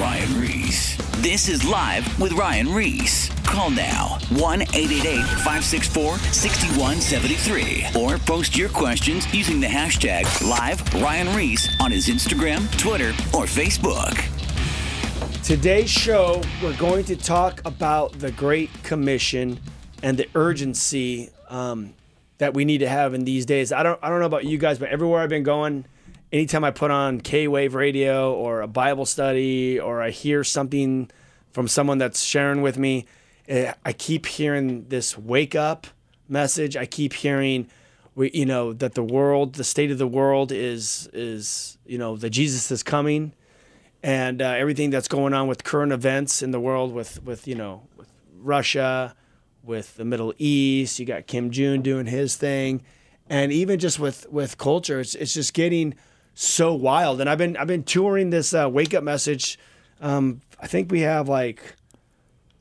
Ryan Ries. This is Live with Ryan Ries. Call now 1 888 564 6173 or post your questions using the hashtag Live Ryan Ries on his Instagram, Twitter, or Facebook. Today's show, we're going to talk about the Great Commission and the urgency um, that we need to have in these days. I don't, I don't know about you guys, but everywhere I've been going, anytime I put on K Wave radio or a Bible study or I hear something from someone that's sharing with me, eh, I keep hearing this wake up message. I keep hearing, you know, that the world, the state of the world is, is, you know, that Jesus is coming and uh, everything that's going on with current events in the world with with you know with Russia, with the Middle East. You got Kim Jong doing his thing, and even just with with culture, it's it's just getting so wild. And I've been I've been touring this uh, wake up message. Um, I think we have like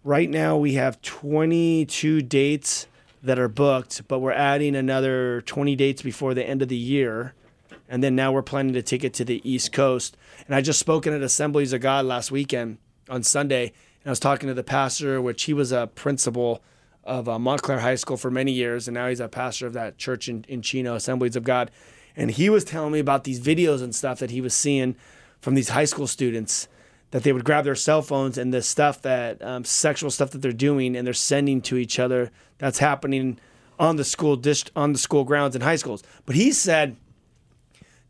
right now we have 22 dates that are booked, but we're adding another 20 dates before the end of the year. And then now we're planning to take it to the East Coast. And I just spoken at Assemblies of God last weekend on Sunday, and I was talking to the pastor, which he was a principal of uh, Montclair High School for many years, and now he's a pastor of that church in, in Chino, Assemblies of God. And he was telling me about these videos and stuff that he was seeing from these high school students that they would grab their cell phones and the stuff that um, sexual stuff that they're doing and they're sending to each other that's happening on the school dist- on the school grounds in high schools. But he said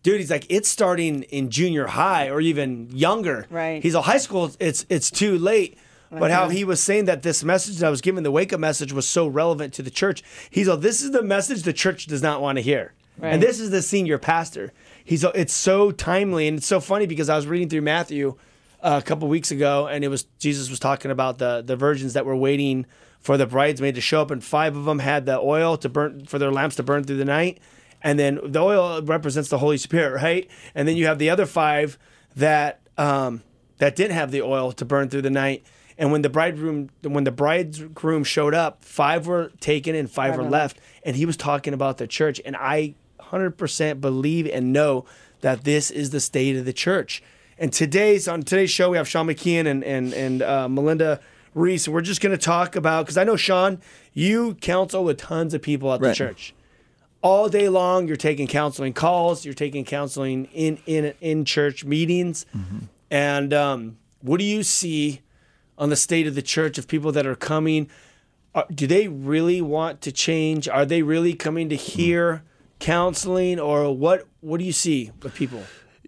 dude he's like it's starting in junior high or even younger. Right. he's a high school it's it's too late. But how he was saying that this message that I was giving the wake up message was so relevant to the church. He's like this is the message the church does not want to hear Right. and this is the senior pastor he's it's so timely and it's so funny because I was reading through Matthew uh, a couple weeks ago and it was Jesus was talking about the the virgins that were waiting for the bridesmaid to show up and five of them had the oil to burn for their lamps to burn through the night and then the oil represents the Holy Spirit, right? And then you have the other five that um, that didn't have the oil to burn through the night. And when the bridegroom when the bridegroom showed up, five were taken and five were left. And he was talking about the church, and I 100% believe and know that this is the state of the church. And today's on today's show we have Sean McKeon and and and uh, Melinda Ries. We're just going to talk about because I know Sean, you counsel with tons of people at the church. All day long you're taking counseling calls you're taking counseling in in in church meetings. And um, what do you see on the state of the church of people that are coming? Are, do they really want to change? Are they really coming to hear counseling or what what do you see with people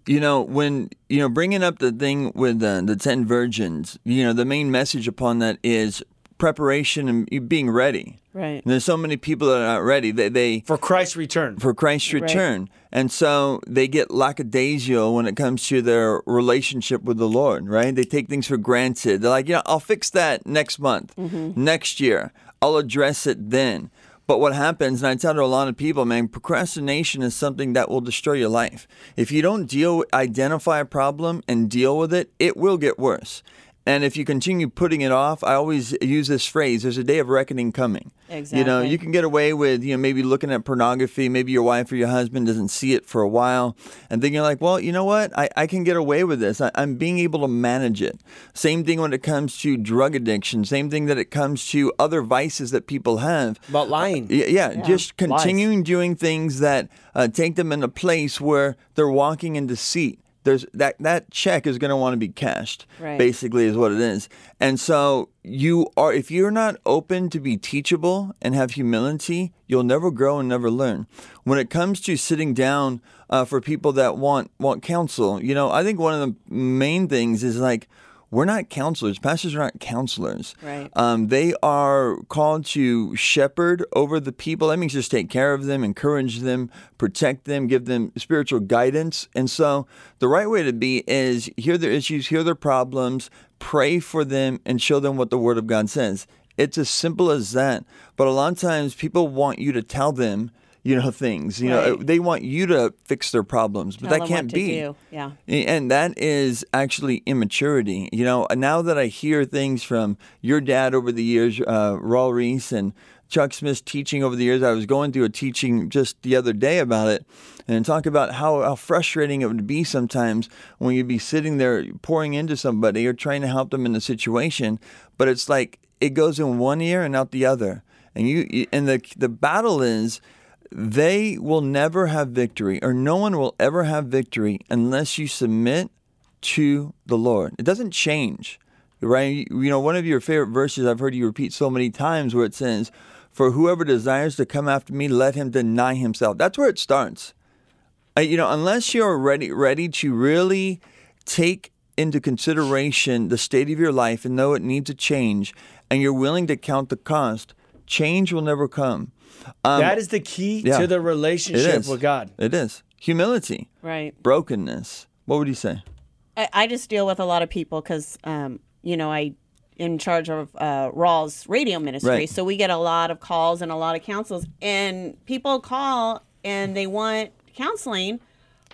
You know, when you know bringing up the thing with the, the ten virgins, you know, the main message upon that is preparation and being ready. Right. And there's so many people that are not ready. They they for christ's return for Christ's return, and so they get lackadaisical when it comes to their relationship with the Lord. Right? They take things for granted. They're like, you know I'll fix that next month, mm-hmm. next year. I'll address it then. But what happens, and I tell to a lot of people, man, procrastination is something that will destroy your life. If you don't deal, identify a problem and deal with it, it will get worse. And if you continue putting it off, I always use this phrase: "There's a day of reckoning coming." Exactly. You know, you can get away with, you know, maybe looking at pornography. Maybe your wife or your husband doesn't see it for a while. And then you're like, well, you know what? I, I can get away with this. I, I'm being able to manage it. Same thing when it comes to drug addiction. Same thing that it comes to other vices that people have. about lying Yeah, yeah, just Lies. continuing doing things that uh, take them in a place where they're walking in deceit. There's that that check is going to want to be cashed. Right. Basically, is what it is. And so you are if you're not open to be teachable and have humility, you'll never grow and never learn. When it comes to sitting down uh, for people that want want counsel, you know, I think one of the main things is like. We're not counselors. Pastors are not counselors. Right. Um, they are called to shepherd over the people. That means just take care of them, encourage them, protect them, give them spiritual guidance. And so the right way to be is hear their issues, hear their problems, pray for them, and show them what the Word of God says. It's as simple as that. But a lot of times people want you to tell them, you know, things. You know, they want you to fix their problems, but Tell that can't be. do. Yeah. And that is actually immaturity. You know, now that I hear things from your dad over the years, uh, Raul Ries, and Chuck Smith's teaching over the years. I was going through a teaching just the other day about it and talk about how, how frustrating it would be sometimes when you'd be sitting there pouring into somebody or trying to help them in a situation, but it's like it goes in one ear and out the other. And you and the the battle is they will never have victory or no one will ever have victory unless you submit to the Lord. It doesn't change. Right? You know, one of your favorite verses I've heard you repeat so many times where it says, For whoever desires to come after me, let him deny himself. That's where it starts. Uh, you know, unless you're ready ready to really take into consideration the state of your life and know it needs a change and you're willing to count the cost, change will never come. Um, that is the key yeah. to the relationship with God. It is. Humility, Right. brokenness. What would you say? I, I just deal with a lot of people because, um, you know, I am in charge of uh, Raul's radio ministry, Right. so we get a lot of calls and a lot of counsels, and people call and they want counseling,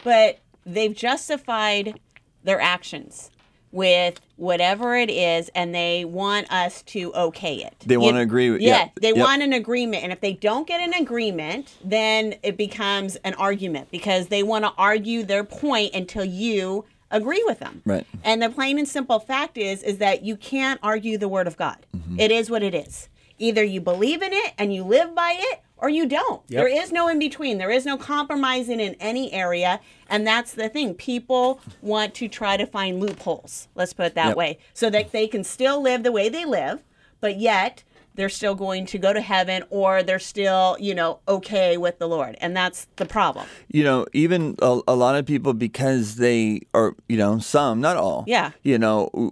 but they've justified their actions with whatever it is, and they want us to okay it. They wanna agree with- Yeah, yep, they yep. want an agreement, and if they don't get an agreement, then it becomes an argument because they want to argue their point until you agree with them. Right. And the plain and simple fact is is that you can't argue the word of God. Mm-hmm. It is what it is. Either you believe in it and you live by it or you don't. Yep. There is no in between. There is no compromising in any area, and that's the thing. People want to try to find loopholes. Let's put it that Yep. way. So that they can still live the way they live, but yet they're still going to go to heaven or they're still, you know, okay with the Lord. And that's the problem. you know, even a, a lot of people because they are, you know, some, not all. Yeah. You know,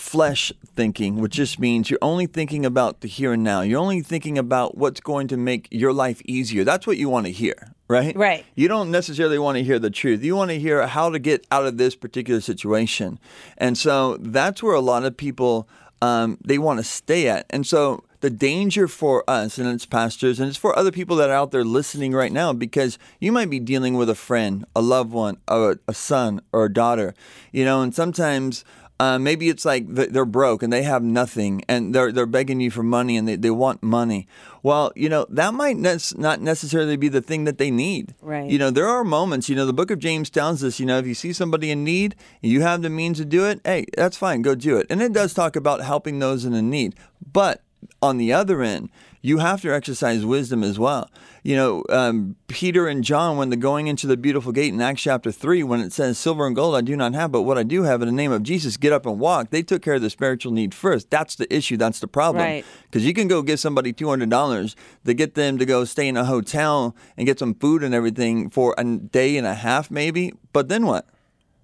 flesh thinking, which just means you're only thinking about the here and now. You're only thinking about what's going to make your life easier. That's what you want to hear, right? Right. You don't necessarily want to hear the truth. You want to hear how to get out of this particular situation. And so that's where a lot of people um, they want to stay at. And so the danger for us and its pastors and it's for other people that are out there listening right now because you might be dealing with a friend, a loved one, a, a son or a daughter, you know, and sometimes uh, maybe it's like they're broke and they have nothing and they're, they're begging you for money and they, they want money. Well, you know, that might nes- not necessarily be the thing that they need. Right. You know, there are moments, you know, the book of James tells us, you know, if you see somebody in need and you have the means to do it, hey, that's fine, go do it. And it does talk about helping those in need. But on the other end, you have to exercise wisdom as well. You know, um, Peter and John, when they're going into the beautiful gate in Acts chapter 3, when it says, Silver and gold I do not have, but what I do have in the name of Jesus, get up and walk, they took care of the spiritual need first. That's the issue. That's the problem. Right. Because you can go give somebody $200 to get them to go stay in a hotel and get some food and everything for a day and a half, maybe. But then what?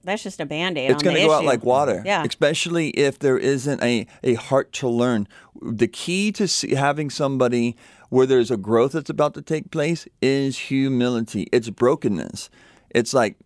That's just a band aid. It's going to go out like water. Yeah. Especially if there isn't a, a heart to learn. The key to see, having somebody where there's a growth that's about to take place is humility. It's brokenness. It's like,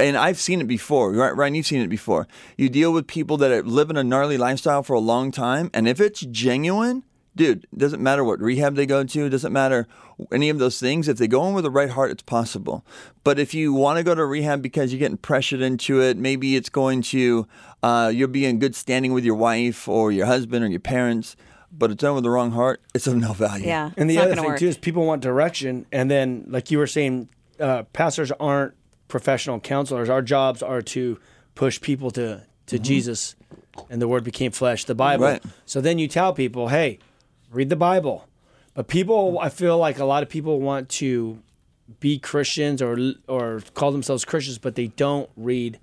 and I've seen it before, right? Ryan, you've seen it before. You deal with people that are living a gnarly lifestyle for a long time, and if it's genuine, dude, it doesn't matter what rehab they go to, it doesn't matter any of those things. If they go in with the right heart, it's possible. But if you want to go to rehab because you're getting pressured into it, maybe it's going to, uh, you'll be in good standing with your wife or your husband or your parents, but it's done with the wrong heart, it's of no value. Yeah. And the other thing work. too is people want direction, and then like you were saying, uh, pastors aren't professional counselors. Our jobs are to push people to to Jesus, and the Word became flesh, the Bible. Right. So then you tell people, hey, read the Bible. But people, I feel like a lot of people want to be Christians or or call themselves Christians, but they don't read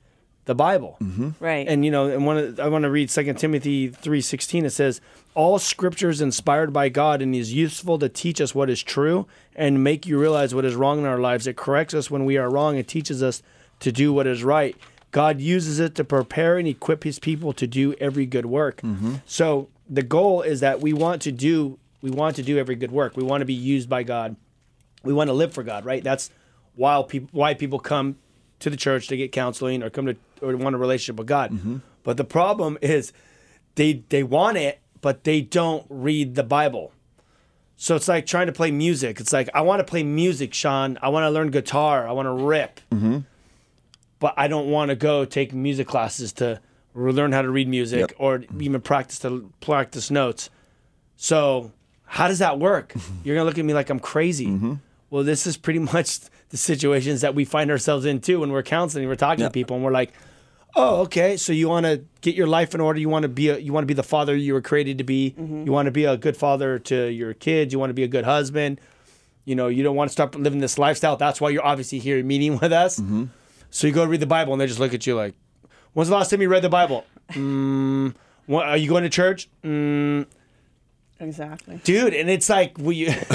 the Bible. Mm-hmm. Right. And you know, and one of, I want to read 2 Timothy 3:16 it says all scripture is inspired by God and is useful to teach us what is true and make you realize what is wrong in our lives. It corrects us when we are wrong and teaches us to do what is right. God uses it to prepare and equip his people to do every good work. Mm-hmm. So the goal is that we want to do we want to do every good work. We want to be used by God. We want to live for God, right? That's why people why people come to the church to get counseling or come to or want a relationship with God. Mm-hmm. But the problem is they they want it, but they don't read the Bible. So it's like trying to play music. It's like I want to play music, Sean. I want to learn guitar. I want to rip. Mm-hmm. But I don't want to go take music classes to learn how to read music Yep. or even practice to practice notes. So how does that work? You're gonna look at me like I'm crazy. Mm-hmm. Well, this is pretty much the situations that we find ourselves in too when we're counseling. We're talking Yeah. to people, and we're like, "Oh, okay. So you want to get your life in order. You want to be a, you want to be the father you were created to be. You want to be a good father to your kids. You want to be a good husband. You know, you don't want to start living this lifestyle. That's why you're obviously here meeting with us. So you go read the Bible, and they just look at you like, "When's the last time you read the Bible? Mm, what, are you going to church? Mm, Exactly. dude." And it's like, we.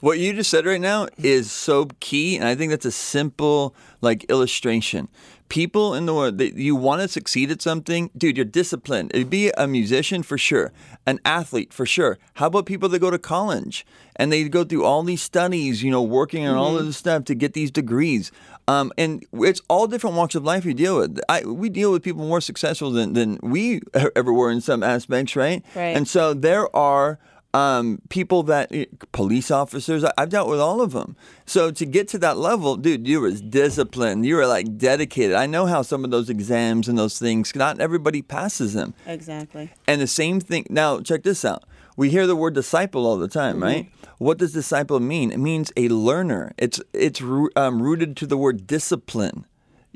What you just said right now is so key, and I think that's a simple like illustration. People in the world, that you want to succeed at something, dude. You're disciplined. It'd be a musician for sure, an athlete for sure. How about people that go to college and they go through all these studies, you know, working on all of this stuff to get these degrees? Um, and it's all different walks of life you deal with. I, we deal with people more successful than, than we ever were in some aspects, right? Right. And so there are um, people that police officers. I've dealt with all of them. So to get to that level, dude, you were disciplined. You were like dedicated. I know how some of those exams and those things. Not everybody passes them. Exactly. And the same thing. Now check this out. We hear the word disciple all the time, right? What does disciple mean? It means a learner. It's it's um, rooted to the word discipline.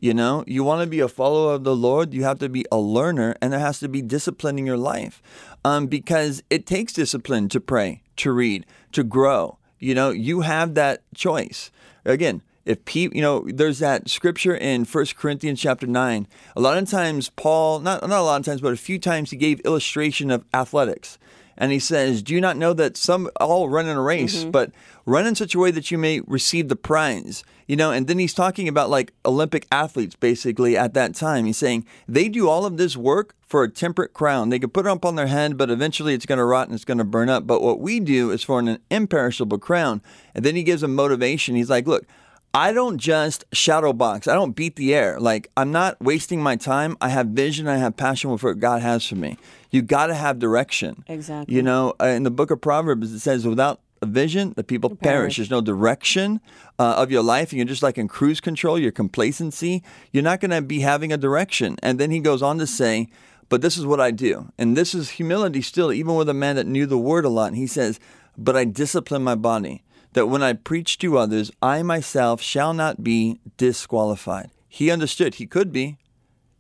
You know, you want to be a follower of the Lord, you have to be a learner, and there has to be discipline in your life, um, because it takes discipline to pray, to read, to grow. You know, you have that choice. Again, if people, you know, there's that scripture in 1 Corinthians chapter 9. A lot of times, Paul, not, not a lot of times, but a few times, he gave illustration of athletics. And he says, Do you not know that some all run in a race, but run in such a way that you may receive the prize? You know, and then he's talking about like Olympic athletes basically at that time. He's saying they do all of this work for a temperate crown. They could put it up on their head, but eventually it's going to rot and it's going to burn up. But what we do is for an imperishable crown. And then he gives them motivation. He's like, Look, I don't just shadow box. I don't beat the air. Like I'm not wasting my time. I have vision. I have passion for what God has for me. You got to have direction. Exactly. You know, uh, in the book of Proverbs, it says, "Without a vision, the people perish. perish. There's no direction uh, of your life. and You're just like in cruise control. Your complacency. You're not going to be having a direction." And then he goes on to say. But this is what I do. And this is humility still, even with a man that knew the word a lot. And he says, But I discipline my body, that when I preach to others, I myself shall not be disqualified. He understood he could be.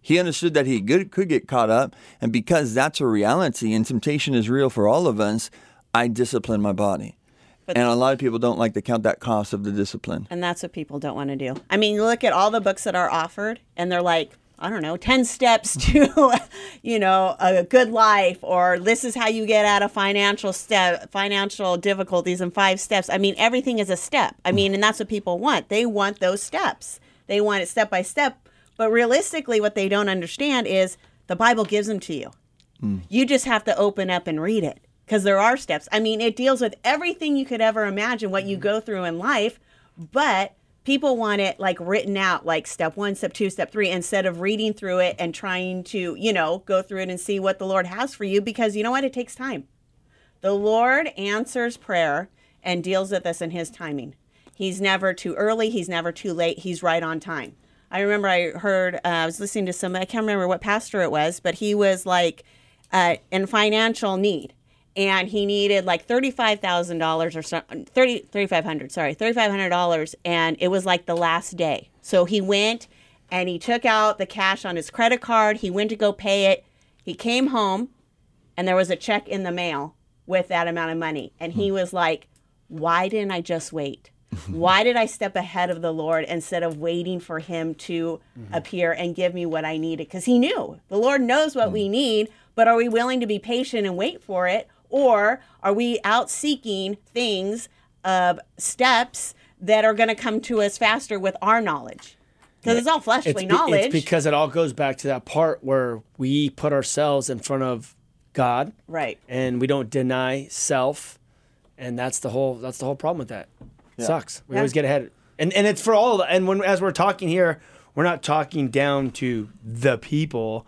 He understood that he could, could get caught up. And because that's a reality and temptation is real for all of us, I discipline my body. And a lot of people don't like to count that cost of the discipline. And that's what people don't want to do. I mean, look at all the books that are offered, and they're like, I don't know, 10 steps to, you know, a good life, or this is how you get out of financial step, financial difficulties in five steps. I mean, everything is a step. I mean, and that's what people want. They want those steps. They want it step by step. But realistically, what they don't understand is the Bible gives them to you. Hmm. You just have to open up and read it because there are steps. I mean, it deals with everything you could ever imagine what you go through in life, but people want it like written out, like step one, step two, step three, instead of reading through it and trying to, you know, go through it and see what the Lord has for you because you know what? It takes time. The Lord answers prayer and deals with us in His timing. He's never too early, He's never too late, He's right on time. I remember I heard, uh, I was listening to some, I can't remember what pastor it was, but he was like uh, in financial need. And he needed like $35,000 or something, 30, 3500 sorry, $3,500. And it was like the last day. So he went and he took out the cash on his credit card. He went to go pay it. He came home and there was a check in the mail with that amount of money. And he hmm. was like, why didn't I just wait? Why did I step ahead of the Lord instead of waiting for him to mm-hmm. appear and give me what I needed? Because he knew the Lord knows what hmm. we need, but are we willing to be patient and wait for it? Or are we out seeking things of steps that are going to come to us faster with our knowledge? Because it's all fleshly It's, be- knowledge. it's because it all goes back to that part where we put ourselves in front of God right. and we don't deny self, and that's the whole that's the whole problem with that. Sucks. We Yeah. always get ahead, and and it's for all. Of, and when as we're talking here, we're not talking down to the people.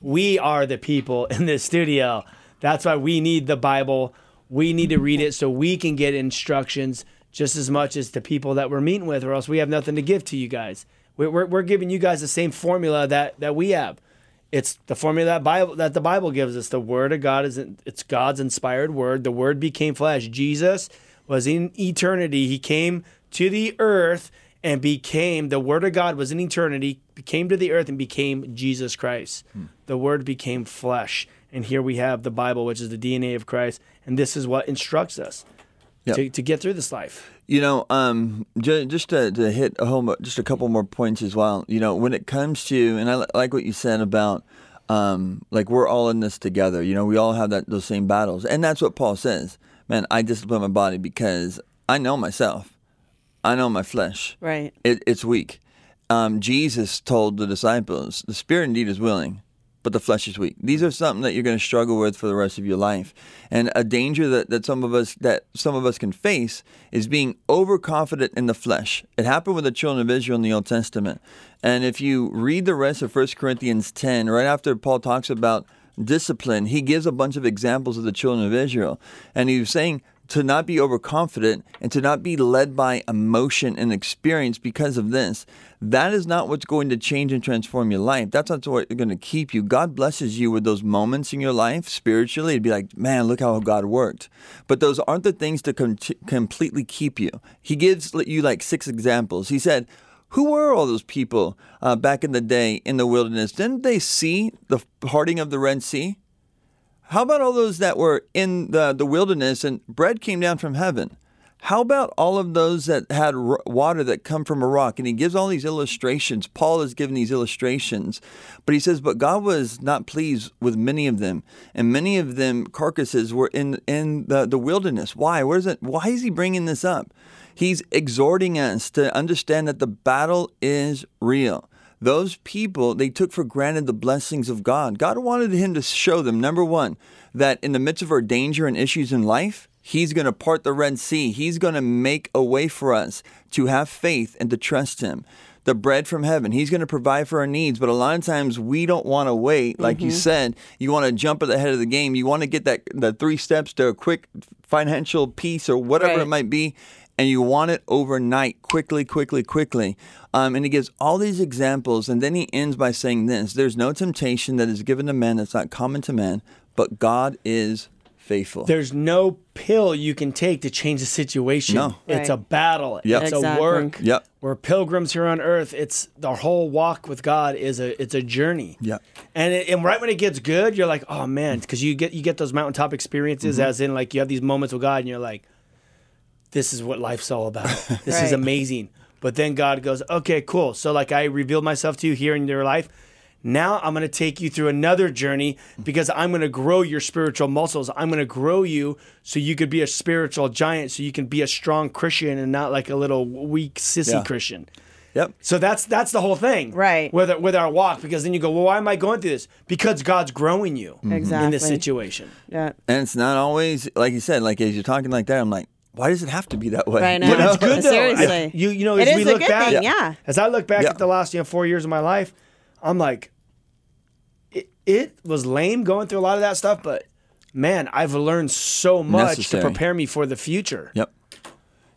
We are the people in this studio. That's why we need the Bible. We need to read it so we can get instructions just as much as the people that we're meeting with, or else we have nothing to give to you guys. We're, we're, we're giving you guys the same formula that, that we have. It's the formula that Bible that the Bible gives us. The Word of God is it's God's inspired Word. The Word became flesh. Jesus was in eternity. He came to the earth and became the Word of God was in eternity. Came to the earth and became Jesus Christ. Hmm. The Word became flesh, and here we have the Bible, which is the DNA of Christ, and this is what instructs us Yep. to, to get through this life. You know, um, ju- just to, to hit a home, just a couple more points as well. You know, when it comes to, and I like what you said about, um, like we're all in this together. You know, we all have that those same battles, and that's what Paul says. Man, I discipline my body because I know myself. I know my flesh. Right. It, it's weak. Um, Jesus told the disciples, "The spirit indeed is willing, but the flesh is weak." These are something that you're going to struggle with for the rest of your life, and a danger that, that some of us that some of us can face is being overconfident in the flesh. It happened with the children of Israel in the Old Testament, and if you read the rest of 1 Corinthians 10, right after Paul talks about discipline, he gives a bunch of examples of the children of Israel, and he's saying to not be overconfident and to not be led by emotion and experience because of this. That is not what's going to change and transform your life. That's not what's going to keep you. God blesses you with those moments in your life spiritually to be like, man, look how God worked. But those aren't the things to com- completely keep you. He gives you like six examples. He said, who were all those people uh, back in the day in the wilderness? Didn't they see the parting of the Red Sea? How about all those that were in the, the wilderness and bread came down from heaven? How about all of those that had r- water that come from a rock? And he gives all these illustrations. Paul is giving these illustrations. But he says, But God was not pleased with many of them. And many of them carcasses were in, in the, the wilderness. Why? Where is it? Why is he bringing this up? He's exhorting us to understand that the battle is real those people they took for granted the blessings of god. God wanted him to show them number one that in the midst of our danger and issues in life he's going to part the red sea. He's going to make a way for us to have faith and to trust him. The bread from heaven he's going to provide for our needs but a lot of times we don't want to wait. Like you mm-hmm. said you want to jump at the head of the game. You want to get that the three steps to a quick financial peace or whatever it might be and you want it overnight, quickly, quickly, quickly. Um, and he gives all these examples, and then he ends by saying this There's no temptation that is given to man that's not common to man, but God is faithful. There's no pill you can take to change the situation. No. It's a battle. Yep. It's Exactly. a work. Yep. We're pilgrims here on earth. It's the whole walk with God is a it's a journey. Yep. And it, and right when it gets good, you're like, oh man, because you get you get those mountaintop experiences, Mm-hmm. as in like you have these moments with God, and you're like, this is what life's all about. This is amazing. But then God goes, okay, cool. So like I revealed myself to you here in your life. Now I'm going to take you through another journey because I'm going to grow your spiritual muscles. I'm going to grow you so you could be a spiritual giant, so you can be a strong Christian and not like a little weak sissy Yeah. Christian. Yep. So that's that's the whole thing, Right. With with our walk, because then you go, well, why am I going through this? Because God's growing you exactly. in this situation. Yeah. And it's not always, like you said, like as you're talking like that, I'm like, why does it have to be that way? Right now. But it's good though. Seriously. I- you you know, as is we a look good back, thing, yeah. As I look back Yeah. at the last you know four years of my life, I'm like, it, it was lame going through a lot of that stuff, but man, I've learned so much Necessary. to prepare me for the future. Yep.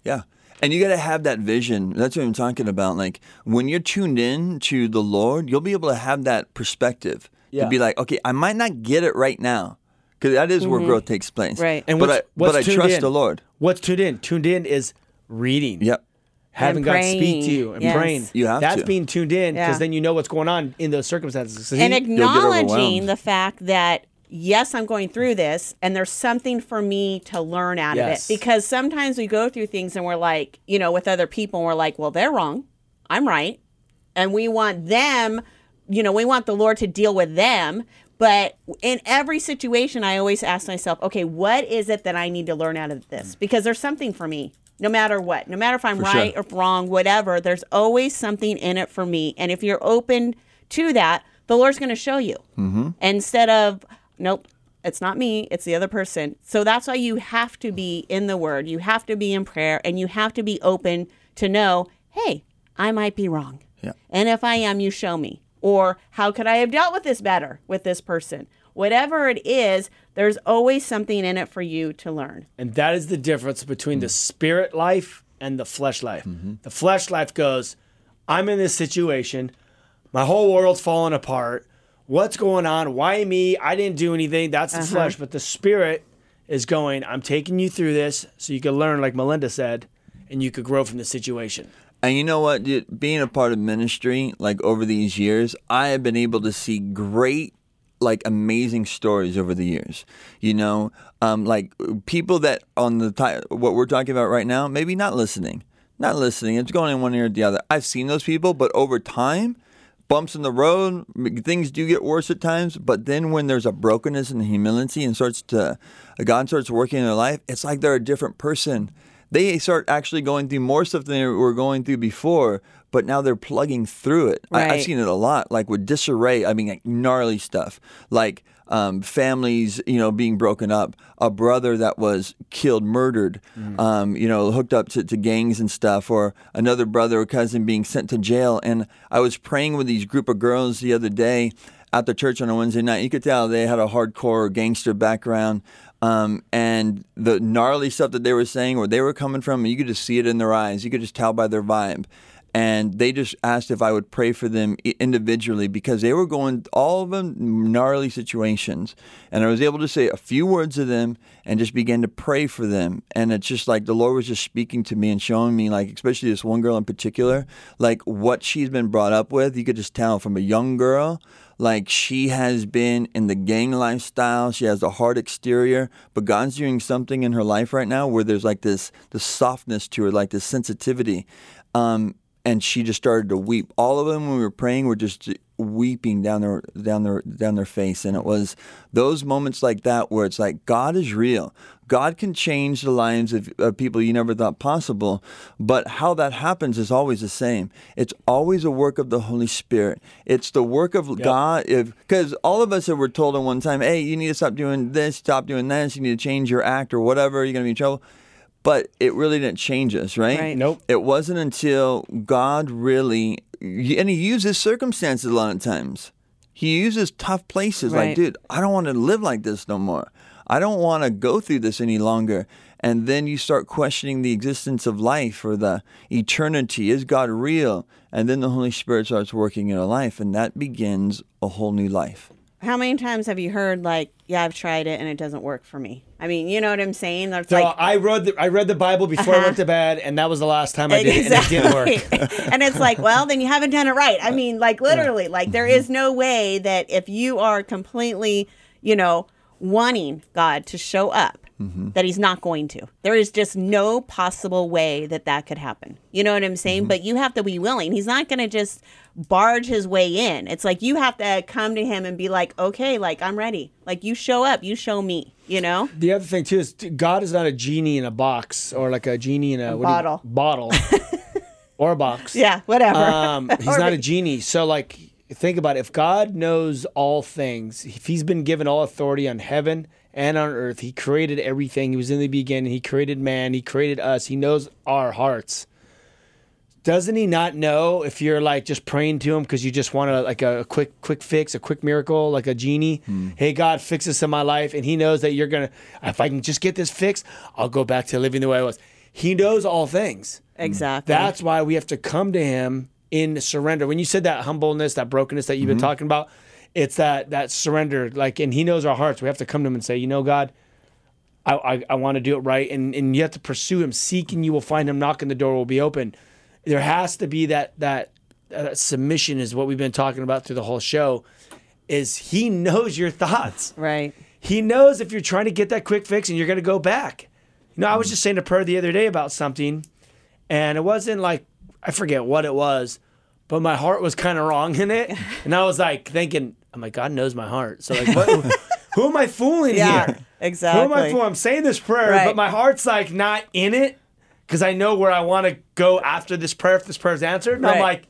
Yeah. And you got to have that vision. That's what I'm talking about. Like when you're tuned in to the Lord, you'll be able to have that perspective Yeah. to be like, okay, I might not get it right now, because that is where mm-hmm. growth takes place. Right. And but what's, I, what's but I tuned trust in? the Lord. What's tuned in? Tuned in is reading. Yep. having And God speak to you and Yes. praying. You have That's to. being tuned in because Yeah. then you know what's going on in those circumstances. So and he- acknowledging overwhelmed. the fact that yes i'm going through this and there's something for me to learn out Yes. of it because sometimes we go through things and we're like you know with other people and we're like well they're wrong i'm right and we want them you know we want the lord to deal with them but in every situation i always ask myself okay what is it that i need to learn out of this? Mm. Because there's something for me no matter what. No matter if i'm For right sure. or wrong whatever there's always something in it for me. And if you're open to that the lord's going to show you. Mm-hmm. Instead of nope it's not me it's the other person. So that's why you have to be in the word. You have to be in prayer and you have to be open to know hey i might be wrong. Yeah. and if i am you show me or how could i have dealt with this better with this person whatever it is there's always something in it for you to learn And that is the difference between Mm. the spirit life and the flesh life. Mm-hmm. The flesh life goes, I'm in this situation, my whole world's falling apart. what's going on? Why me? I didn't do anything. That's the flesh. But the spirit is going, I'm taking you through this so you can learn, like Melinda said, and you could grow from the situation. And you know what, dude? Being a part of ministry, like over these years, I have been able to see great, like amazing stories over the years. You know, um, like people that on the ti what we're talking about right now, maybe not listening, not listening. It's going in one ear or the other. I've seen those people, but over time, bumps in the road, things do get worse at times. But then when there's a brokenness and humility and starts to, God starts working in their life, it's like they're a different person they start actually going through more stuff than they were going through before, but now they're plugging through it. I, I've seen it a lot, like with disarray. I mean, like gnarly stuff, like um, families, you know, being broken up, a brother that was killed, murdered, um, you know, hooked up to, to gangs and stuff, or another brother or cousin being sent to jail. And I was praying with these group of girls the other day at the church on a Wednesday night. You could tell they had a hardcore gangster background. Um, and the gnarly stuff that they were saying, where they were coming from, you could just see it in their eyes. You could just tell by their vibe. And they just asked if I would pray for them individually because they were going all of them gnarly situations. And I was able to say a few words to them and just began to pray for them. And it's just like the Lord was just speaking to me and showing me, like, especially this one girl in particular, like what she's been brought up with. You could just tell from a young girl like she has been in the gang lifestyle. She has a hard exterior. But god's doing something in her life right now where there's like this this softness to her like this sensitivity. Um, and she just started to weep. All of them when we were praying were just weeping down their down their down their face. And it was those moments like that where it's like god is real. God can change the lives of, of people you never thought possible. But how that happens is always the same. It's always a work of the holy spirit. It's the work of god. If because all of us that were told at one time hey you need to stop doing this stop doing this you need to change your act or whatever you're going to be in trouble. But it really didn't change us right? Right. Nope. it wasn't until God really, and He uses circumstances a lot of times. He uses tough places. Like, dude, I don't want to live like this no more. I don't want to go through this any longer. And then you start questioning the existence of life or the eternity. Is God real? And then the Holy Spirit starts working in a life, and that begins a whole new life. How many times have you heard like, yeah, I've tried it and it doesn't work for me? I mean, you know what I'm saying? That's So like I read the I read the Bible before I Uh-huh. went to bed, and that was the last time I did it, and it didn't work. and it's like, well, then you haven't done it right. I mean, like literally, like there is no way that if you are completely, you know, wanting God to show up, that He's not going to. There is just no possible way that that could happen. You know what I'm saying? But you have to be willing. He's not going to just barge his way in. It's like you have to come to Him and be like, okay, like I'm ready. Like you show up, you show me. You know? The other thing too is God is not a genie in a box or like a genie in a, what do you- bottle. bottle, or a box. Yeah, whatever. Um, he's not a genie. So like, think about it. If God knows all things, if He's been given all authority on heaven and on earth, He created everything. He was in the beginning. He created man. He created us. He knows our hearts. Doesn't He not know if you're like just praying to Him because you just want a like a quick quick fix, a quick miracle, like a genie? Hmm. Hey God, fix this in my life, and He knows that you're gonna. If I can just get this fixed, I'll go back to living the way I was. He knows all things. exactly. That's why we have to come to him in surrender. When you said that humbleness, that brokenness that you've been mm-hmm. talking about, it's that that surrender. Like, and he knows our hearts. We have to come to him and say, you know, God, I I, I want to do it right, and and you have to pursue him. Seeking, you will find him. Knocking, the door will be open. There has to be that that uh, submission is what we've been talking about through the whole show. Is he knows your thoughts. right. He knows if you're trying to get that quick fix and you're going to go back. You know, I was just saying a prayer the other day about something, and it wasn't like, I forget what it was, but my heart was kind of wrong in it. And I was like thinking, I'm like, God knows my heart. So, like, what, who am I fooling Yeah, here? exactly. Who am I fooling? I'm saying this prayer, Right. but my heart's like not in it because I know where I want to go after this prayer if this prayer's answered. And I'm like,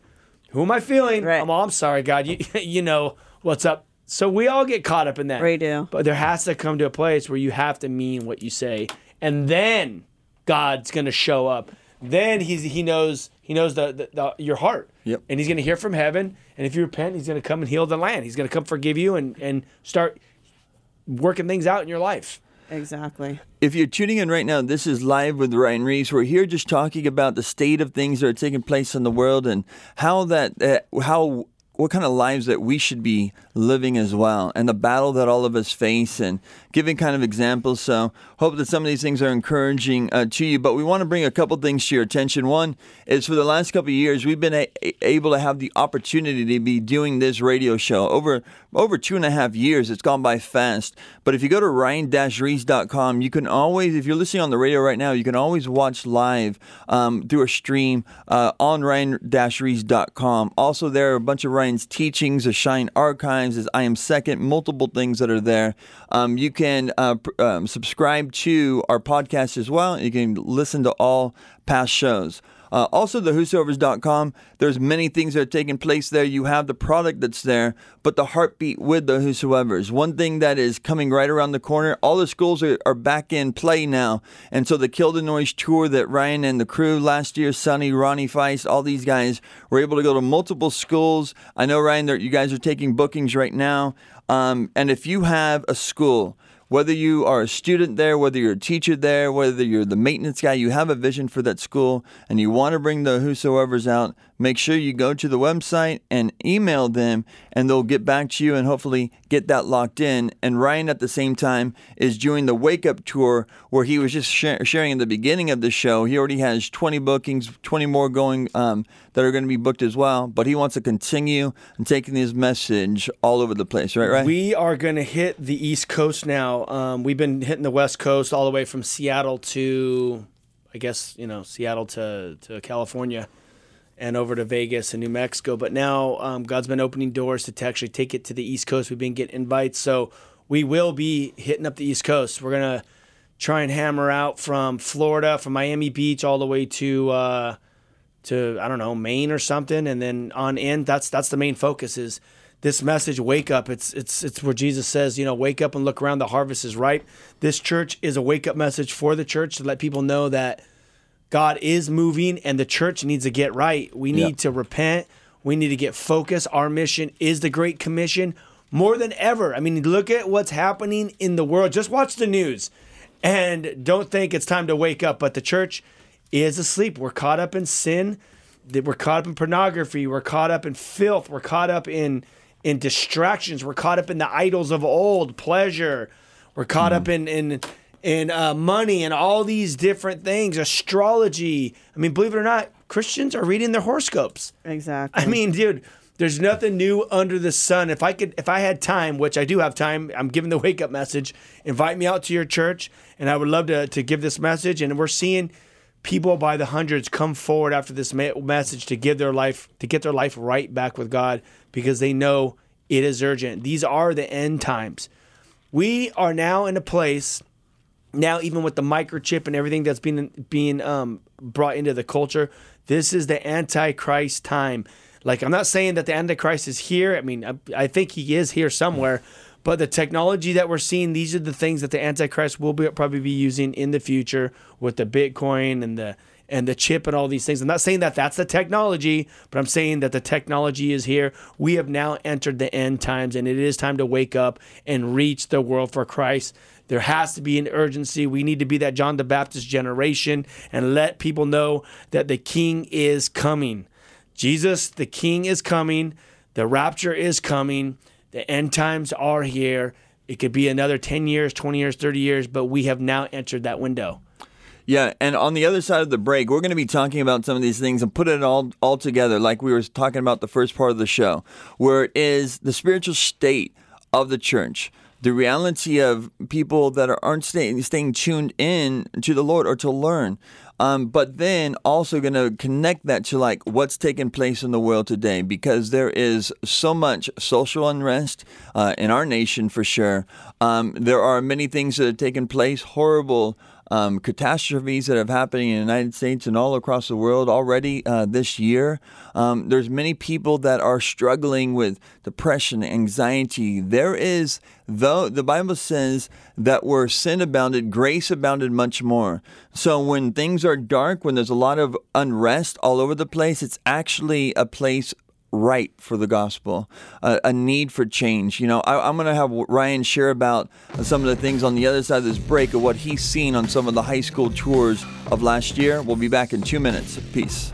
who am I feeling? Right. I'm, oh, I'm sorry, God. You, you know what's up. So we all get caught up in that. We do. But there has to come to a place where you have to mean what you say, and then God's gonna show up. Then he's he knows he knows the, the, the your heart. Yep. And he's gonna hear from heaven, and if you repent, he's gonna come and heal the land. He's gonna come forgive you and and start working things out in your life. Exactly. If you're tuning in right now, this is Live with Ryan Reeves. We're here just talking about the state of things that are taking place in the world and how that uh, how what kind of lives that we should be living as well, and the battle that all of us face, and giving kind of examples. So hope that some of these things are encouraging uh, to you. But we want to bring a couple things to your attention. One is for the last couple years, we've been a- able to have the opportunity to be doing this radio show over over two and a half years. It's gone by fast. But if you go to ryan-reese.com, you can always, if you're listening on the radio right now, you can always watch live um, through a stream uh, on ryan-reese.com. Also, there are a bunch of Ryan's teachings, the Shine archives, as I am second, multiple things that are there. Um, you can uh, pr- um, subscribe to our podcast as well. You can listen to all past shows. Uh, also, the whosoevers.com, there's many things that are taking place there. You have the product that's there, but the heartbeat with the whosoevers. One thing that is coming right around the corner, all the schools are, are back in play now. And so the Kill the Noise tour that Ryan and the crew last year, Sonny, Ronnie Feist, all these guys were able to go to multiple schools. I know, Ryan, that you guys are taking bookings right now. Um, and if you have a school, whether you are a student there, whether you're a teacher there, whether you're the maintenance guy, you have a vision for that school and you want to bring the whosoever's out, make sure you go to the website and email them and they'll get back to you and hopefully get that locked in. And Ryan at the same time is doing the wake up tour where he was just sh- sharing in the beginning of the show. He already has 20 bookings, 20 more going um, that are going to be booked as well. But he wants to continue and taking his message all over the place, right? Right. We are going to hit the East Coast now. Um, we've been hitting the West Coast all the way from Seattle to, I guess, you know, Seattle to, to California and over to Vegas and New Mexico. But now um, God's been opening doors to, to actually take it to the East Coast. We've been getting invites. So we will be hitting up the East Coast. We're to try and hammer out from Florida, from Miami Beach, all the way to. Uh, to I don't know Maine or something, and then on in. That's that's the main focus is this message. Wake up! It's it's it's where Jesus says, you know, wake up and look around. The harvest is ripe. This church is a wake up message for the church to let people know that God is moving and the church needs to get right. We need Yep. to repent. We need to get focused. Our mission is the Great Commission more than ever. I mean, look at what's happening in the world. Just watch the news and don't think it's time to wake up. But the church is asleep. We're caught up in sin. We're caught up in pornography. We're caught up in filth. We're caught up in in distractions. We're caught up in the idols of old, pleasure. We're caught up mm-hmm. in in in uh, money and all these different things. Astrology. I mean, believe it or not, Christians are reading their horoscopes. Exactly. I mean, dude, there's nothing new under the sun. If I could, if I had time, which I do have time, I'm giving the wake up message. Invite me out to your church, and I would love to to give this message. And we're seeing people by the hundreds come forward after this message to give their life to get their life right back with God because they know it is urgent. These are the end times. We are now in a place now even with the microchip and everything that's being being um, brought into the culture, this is the antichrist time. Like I'm not saying that the antichrist is here. I mean, I, I think he is here somewhere, but the technology that we're seeing, these are the things that the antichrist will be, probably be using in the future with the Bitcoin and the and the chip and all these things. I'm not saying that that's the technology, but I'm saying that the technology is here. We have now entered the end times, and it is time to wake up and reach the world for Christ. There has to be an urgency. We need to be that John the Baptist generation and let people know that the King is coming. Jesus, the King is coming. The rapture is coming. The end times are here. It could be another 10 years, 20 years, 30 years, but we have now entered that window. Yeah, and on the other side of the break, we're going to be talking about some of these things and put it all all together, like we were talking about the first part of the show, where it is the spiritual state of the church, the reality of people that are, aren't staying staying tuned in to the Lord or to learn. Um, but then also going to connect that to like what's taking place in the world today because there is so much social unrest uh, in our nation for sure. Um, there are many things that have taken place, horrible um, catastrophes that have happened in the United States and all across the world already uh, this year. Um, there's many people that are struggling with depression, anxiety. There is, though the Bible says that where sin abounded, grace abounded much more. So when things are dark, when there's a lot of unrest all over the place, it's actually a place right for the gospel, a, a need for change. You know, I, I'm going to have Ryan share about some of the things on the other side of this break of what he's seen on some of the high school tours of last year. We'll be back in two minutes. Peace.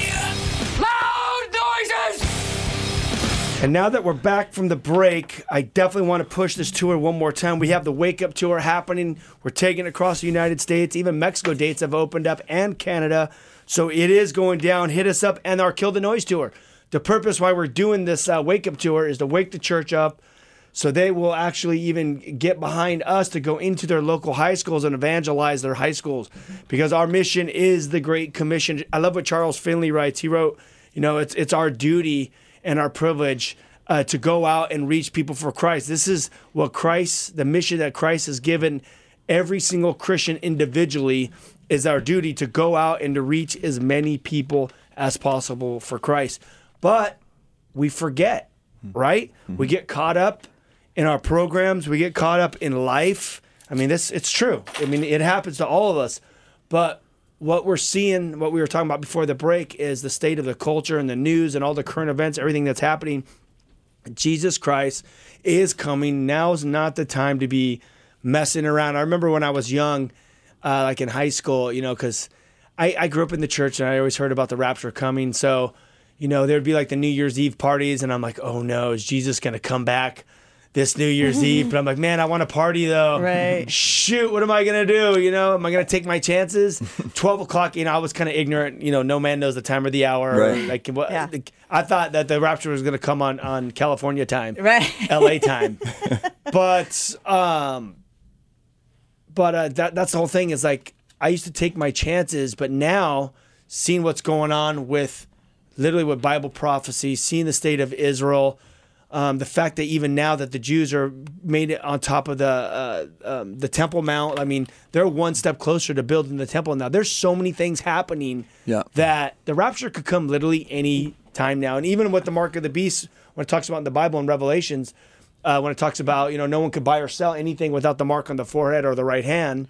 And now that we're back from the break, I definitely want to push this tour one more time. We have the Wake Up Tour happening. We're taking it across the United States. Even Mexico dates have opened up and Canada. So it is going down. Hit us up and our Kill the Noise Tour. The purpose why we're doing this uh, Wake Up Tour is to wake the church up so they will actually even get behind us to go into their local high schools and evangelize their high schools because our mission is the Great Commission. I love what Charles Finney writes. He wrote, you know, it's it's our duty and our privilege uh, to go out and reach people for Christ. This is what Christ, the mission that Christ has given every single Christian individually, is our duty to go out and to reach as many people as possible for Christ. But we forget, right? We get caught up in our programs, we get caught up in life. I mean, this it's true. I mean, it happens to all of us. But what we're seeing, what we were talking about before the break, is the state of the culture and the news and all the current events, everything that's happening. Jesus Christ is coming. Now's not the time to be messing around. I remember when I was young, uh, like in high school, you know, because I, I grew up in the church and I always heard about the rapture coming. So, you know, there'd be like the New Year's Eve parties, and I'm like, oh no, is Jesus going to come back? This New Year's Eve, but I'm like, man, I want to party though. Right. Shoot, what am I gonna do? You know, am I gonna take my chances? Twelve o'clock. You know, I was kind of ignorant. You know, no man knows the time or the hour. Right. Like, what, Yeah. I thought that the rapture was gonna come on on California time. Right. LA time. but um but uh, that that's the whole thing is like I used to take my chances, but now seeing what's going on with literally with Bible prophecy, seeing the state of Israel, um, the fact that even now that the Jews are made it on top of the uh, um, the Temple Mount, I mean, they're one step closer to building the temple now. There's so many things happening Yeah. that the rapture could come literally any time now. And even with the mark of the beast, when it talks about in the Bible and Revelations, uh, when it talks about you know no one could buy or sell anything without the mark on the forehead or the right hand.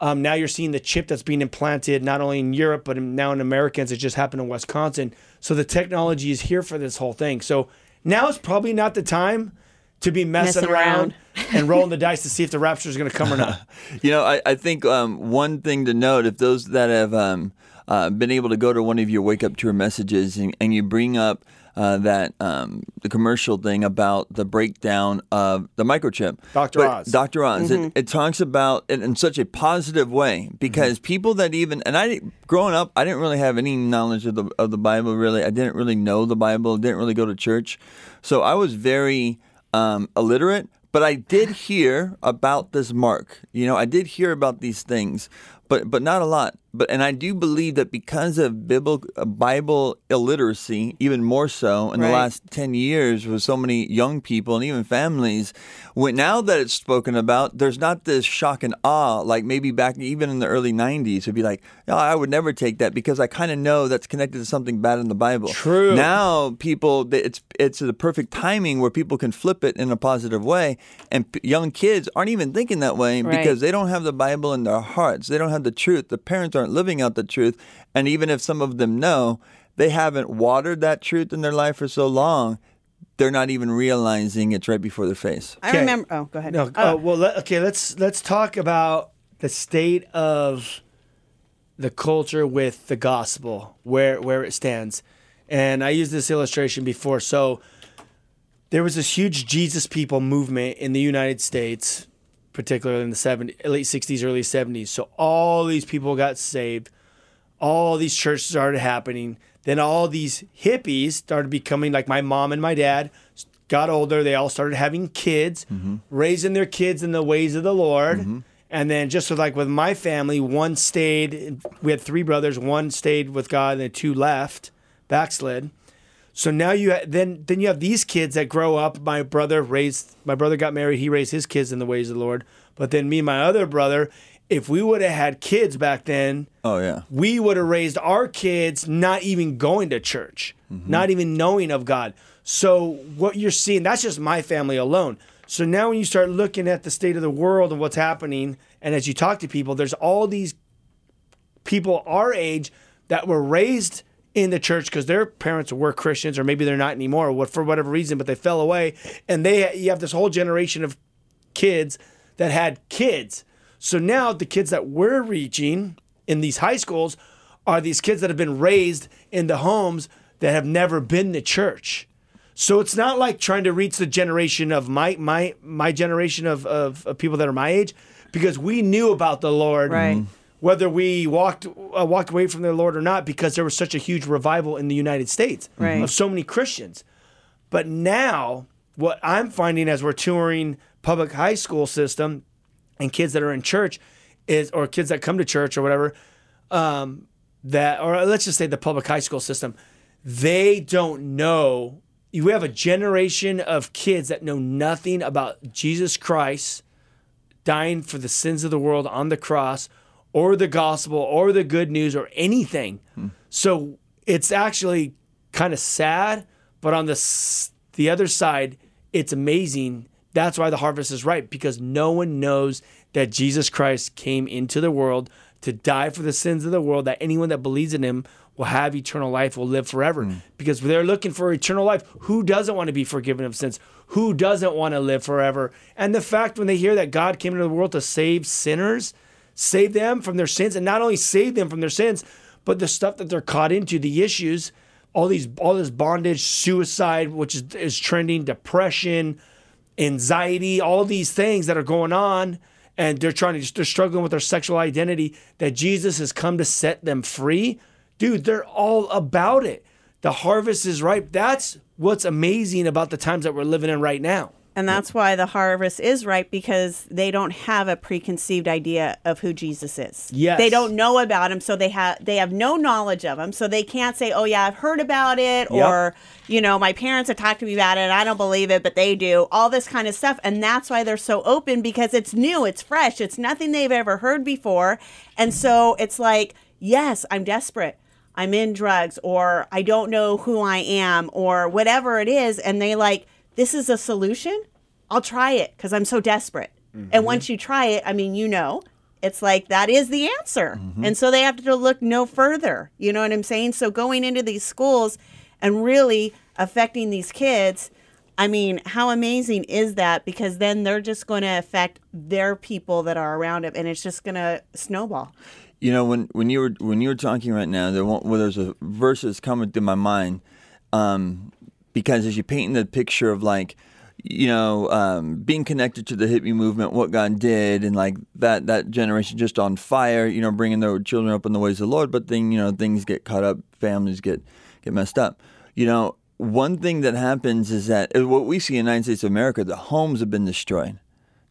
Um, now you're seeing the chip that's being implanted not only in Europe but in, now in Americans. It just happened in Wisconsin. So the technology is here for this whole thing. So now is probably not the time to be messing, Messing around, around. and rolling the dice to see if the rapture is going to come or not. You know, I, I think um, one thing to note if those that have um, uh, been able to go to one of your wake up tour messages and, and you bring up uh, that um, the commercial thing about the breakdown of the microchip, Dr. But Oz. Dr. Oz, it, it talks about it in such a positive way because people that even and I growing up, I didn't really have any knowledge of the of the Bible. Really, I didn't really know the Bible. Didn't really go to church, so I was very um, illiterate. But I did hear about this mark. You know, I did hear about these things, but but not a lot. But and I do believe that because of biblical uh, Bible illiteracy, even more so in the last ten years, with so many young people and even families, when now that it's spoken about, there's not this shock and awe like maybe back even in the early '90s. It'd be like, oh, I would never take that because I kind of know that's connected to something bad in the Bible. True. Now people, it's it's the perfect timing where people can flip it in a positive way, and p- young kids aren't even thinking that way Right. because they don't have the Bible in their hearts. They don't have the truth. The parents aren't living out the truth, and even if some of them know, they haven't watered that truth in their life for so long. They're not even realizing it's right before their face. I Okay. remember. Oh, go ahead. No, Oh, uh, well, let, okay. Let's let's talk about the state of the culture with the gospel, where where it stands. And I used this illustration before. So there was this huge Jesus people movement in the United States, particularly in the 70s, late 60s, early 70s. So all these people got saved. All these churches started happening. Then all these hippies started becoming like my mom and my dad got older. They all started having kids, mm-hmm. raising their kids in the ways of the Lord. Mm-hmm. And then just with like with my family, one stayed. We had three brothers. One stayed with God, and the two left, backslid. So now you ha- then then you have these kids that grow up. My brother raised my brother got married. He raised his kids in the ways of the Lord. But then me and my other brother, if we would have had kids back then, Oh yeah. we would have raised our kids not even going to church, mm-hmm. not even knowing of God. So what you're seeing, that's just my family alone. So now when you start looking at the state of the world and what's happening, and as you talk to people, there's all these people our age that were raised in the church because their parents were Christians, or maybe they're not anymore, or what for whatever reason, but they fell away, and they you have this whole generation of kids that had kids. So now the kids that we're reaching in these high schools are these kids that have been raised in the homes that have never been to church. So it's not like trying to reach the generation of my my my generation of, of, of people that are my age, because we knew about the Lord, Right. Whether we walked uh, walked away from the Lord or not, because there was such a huge revival in the United States Right. of so many Christians. But now, what I'm finding as we're touring public high school system and kids that are in church is, or kids that come to church or whatever, um, that, or let's just say the public high school system, they don't know. You have a generation of kids that know nothing about Jesus Christ dying for the sins of the world on the cross or the gospel or the good news or anything. Hmm. So it's actually kind of sad, but on the the other side, it's amazing. That's why the harvest is ripe because no one knows that Jesus Christ came into the world to die for the sins of the world that anyone that believes in him will have eternal life, will live forever. Hmm. Because they're looking for eternal life. Who doesn't want to be forgiven of sins? Who doesn't want to live forever? And the fact when they hear that God came into the world to save sinners, save them from their sins, and not only save them from their sins, but the stuff that they're caught into, the issues, all these, all this bondage, suicide, which is, is trending, depression, anxiety, all these things that are going on, and they're trying to, they're struggling with their sexual identity. That Jesus has come to set them free, dude. They're all about it. The harvest is ripe. That's what's amazing about the times that we're living in right now. And that's why the harvest is ripe because they don't have a preconceived idea of who Jesus is. Yes. They don't know about him, so they have they have no knowledge of him. So they can't say, "Oh yeah, I've heard about it," or you know, "My parents have talked to me about it. and I don't believe it, but they do." All this kind of stuff, and that's why they're so open because it's new, it's fresh, it's nothing they've ever heard before, and so it's like, "Yes, I'm desperate." I'm in drugs or I don't know who I am or whatever it is and they like this is a solution. I'll try it cuz I'm so desperate. And once you try it, I mean, you know, it's like that is the answer. And so they have to look no further. You know what I'm saying? So going into these schools and really affecting these kids, I mean, how amazing is that? Because then they're just going to affect their people that are around them, and it's just going to snowball. You know, when, when you were when you were talking right now, there well, there's a verse that's coming through my mind, um, because as you paint the picture of like, you know, um, being connected to the hippie movement, what God did, and like that that generation just on fire, you know, bringing their children up in the ways of the Lord, but then you know things get caught up, families get get messed up. You know, one thing that happens is that uh, what we see in the United States of America, the homes have been destroyed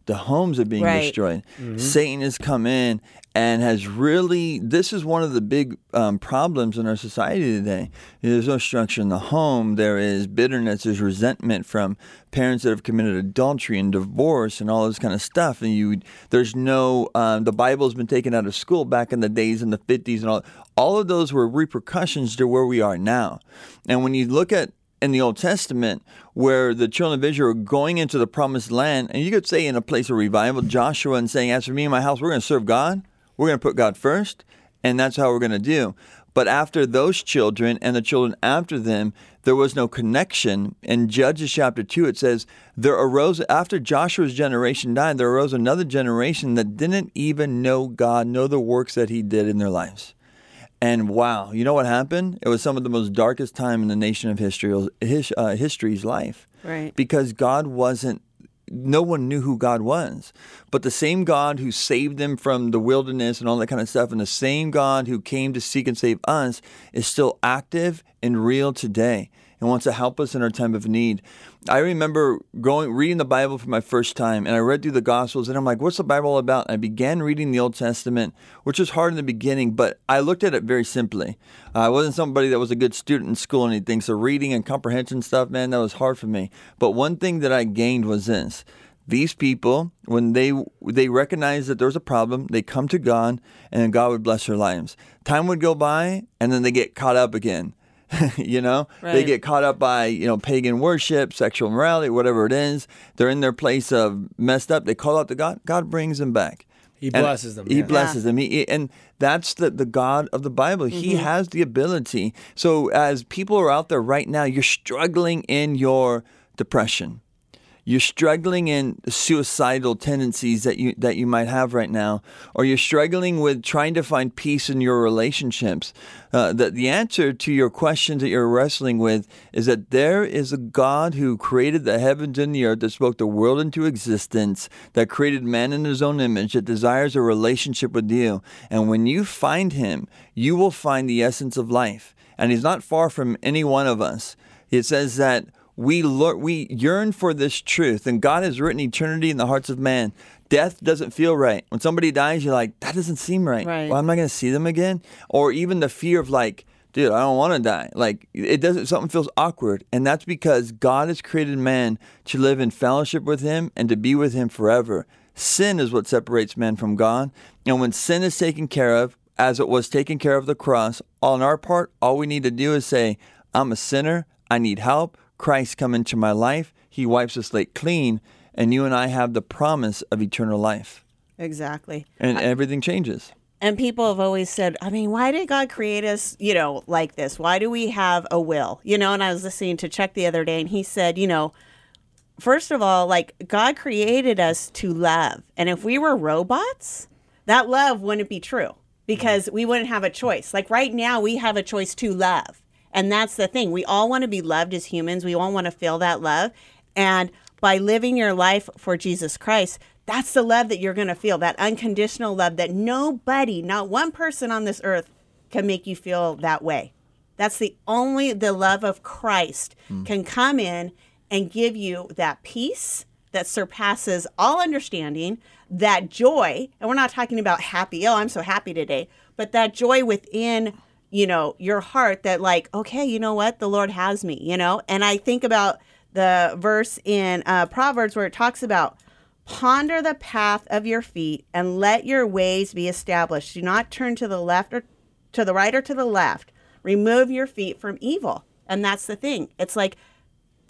the homes are being Right. destroyed. Satan has come in and has really. This is one of the big um, problems in our society today. There's no structure in the home. There is bitterness. There's resentment from parents that have committed adultery and divorce and all this kind of stuff. And you, there's no. Um, the Bible's been taken out of school back in the days in the 50s and all. All of those were repercussions to where we are now. And when you look at in the Old Testament where the children of Israel are going into the promised land, and you could say in a place of revival, Joshua and saying, As for me and my house, we're going to serve God. We're going to put God first, and that's how we're going to do. But after those children and the children after them, there was no connection. In Judges chapter 2, it says, There arose, after Joshua's generation died, there arose another generation that didn't even know God, know the works that he did in their lives. And wow, you know what happened? It was some of the most darkest time in the nation of history, his, uh, history's life. Right. Because God wasn't, no one knew who God was. But the same God who saved them from the wilderness and all that kind of stuff, and the same God who came to seek and save us is still active and real today and wants to help us in our time of need. I remember going reading the Bible for my first time, and I read through the Gospels, and I'm like, "What's the Bible all about?" And I began reading the Old Testament, which was hard in the beginning, but I looked at it very simply. Uh, I wasn't somebody that was a good student in school or anything, so reading and comprehension stuff, man, that was hard for me. But one thing that I gained was this: these people, when they they recognize that there was a problem, they come to God, and God would bless their lives. Time would go by, and then they get caught up again you know, they get caught up by you know pagan worship, sexual morality, whatever it is. They're in their place of messed up. They call out to God. God brings them back. He And blesses them, He yeah. blesses them. He, and that's the, the God of the Bible. He Mm-hmm. has the ability. So as people are out there right now, you're struggling in your depression. You're struggling in suicidal tendencies that you that you might have right now, or you're struggling with trying to find peace in your relationships. Uh, the the answer to your questions that you're wrestling with is that there is a God who created the heavens and the earth, that spoke the world into existence, that created man in His own image, that desires a relationship with you. And when you find Him, you will find the essence of life. And He's not far from any one of us. It says that we lear- we yearn for this truth, and God has written eternity in the hearts of man. Death doesn't feel right. When somebody dies, you're like, that doesn't seem right. Right. Well, I'm not going to see them again. Or even the fear of like, dude, I don't want to die. Like it doesn't. Something feels awkward, and that's because God has created man to live in fellowship with Him and to be with Him forever. Sin is what separates man from God, and when sin is taken care of, as it was taken care of the cross, on our part, all we need to do is say, I'm a sinner. I need help. Christ come into my life. He wipes the slate clean, and you and I have the promise of eternal life, Exactly. and everything changes. And people have always said, I mean, why did God create us, you know, like this? Why do we have a will? You know, and I was listening to Chuck the other day and he said, you know, first of all, like God created us to love. And if we were robots, that love wouldn't be true because we wouldn't have a choice. Like right now, we have a choice to love. And that's the thing. We all want to be loved as humans, we all want to feel that love. And by living your life for Jesus Christ, that's the love that you're going to feel, that unconditional love that nobody, not one person on this earth can make you feel that way. That's the only the love of Christ mm. can come in and give you that peace that surpasses all understanding, that joy, and we're not talking about happy, oh, I'm so happy today, but that joy within, you know, your heart that like, okay, you know what? The Lord has me, you know? And I think about the verse in uh, Proverbs where it talks about ponder the path of your feet and let your ways be established. Do not turn to the left or to the right or to the left. Remove your feet from evil. And that's the thing. It's like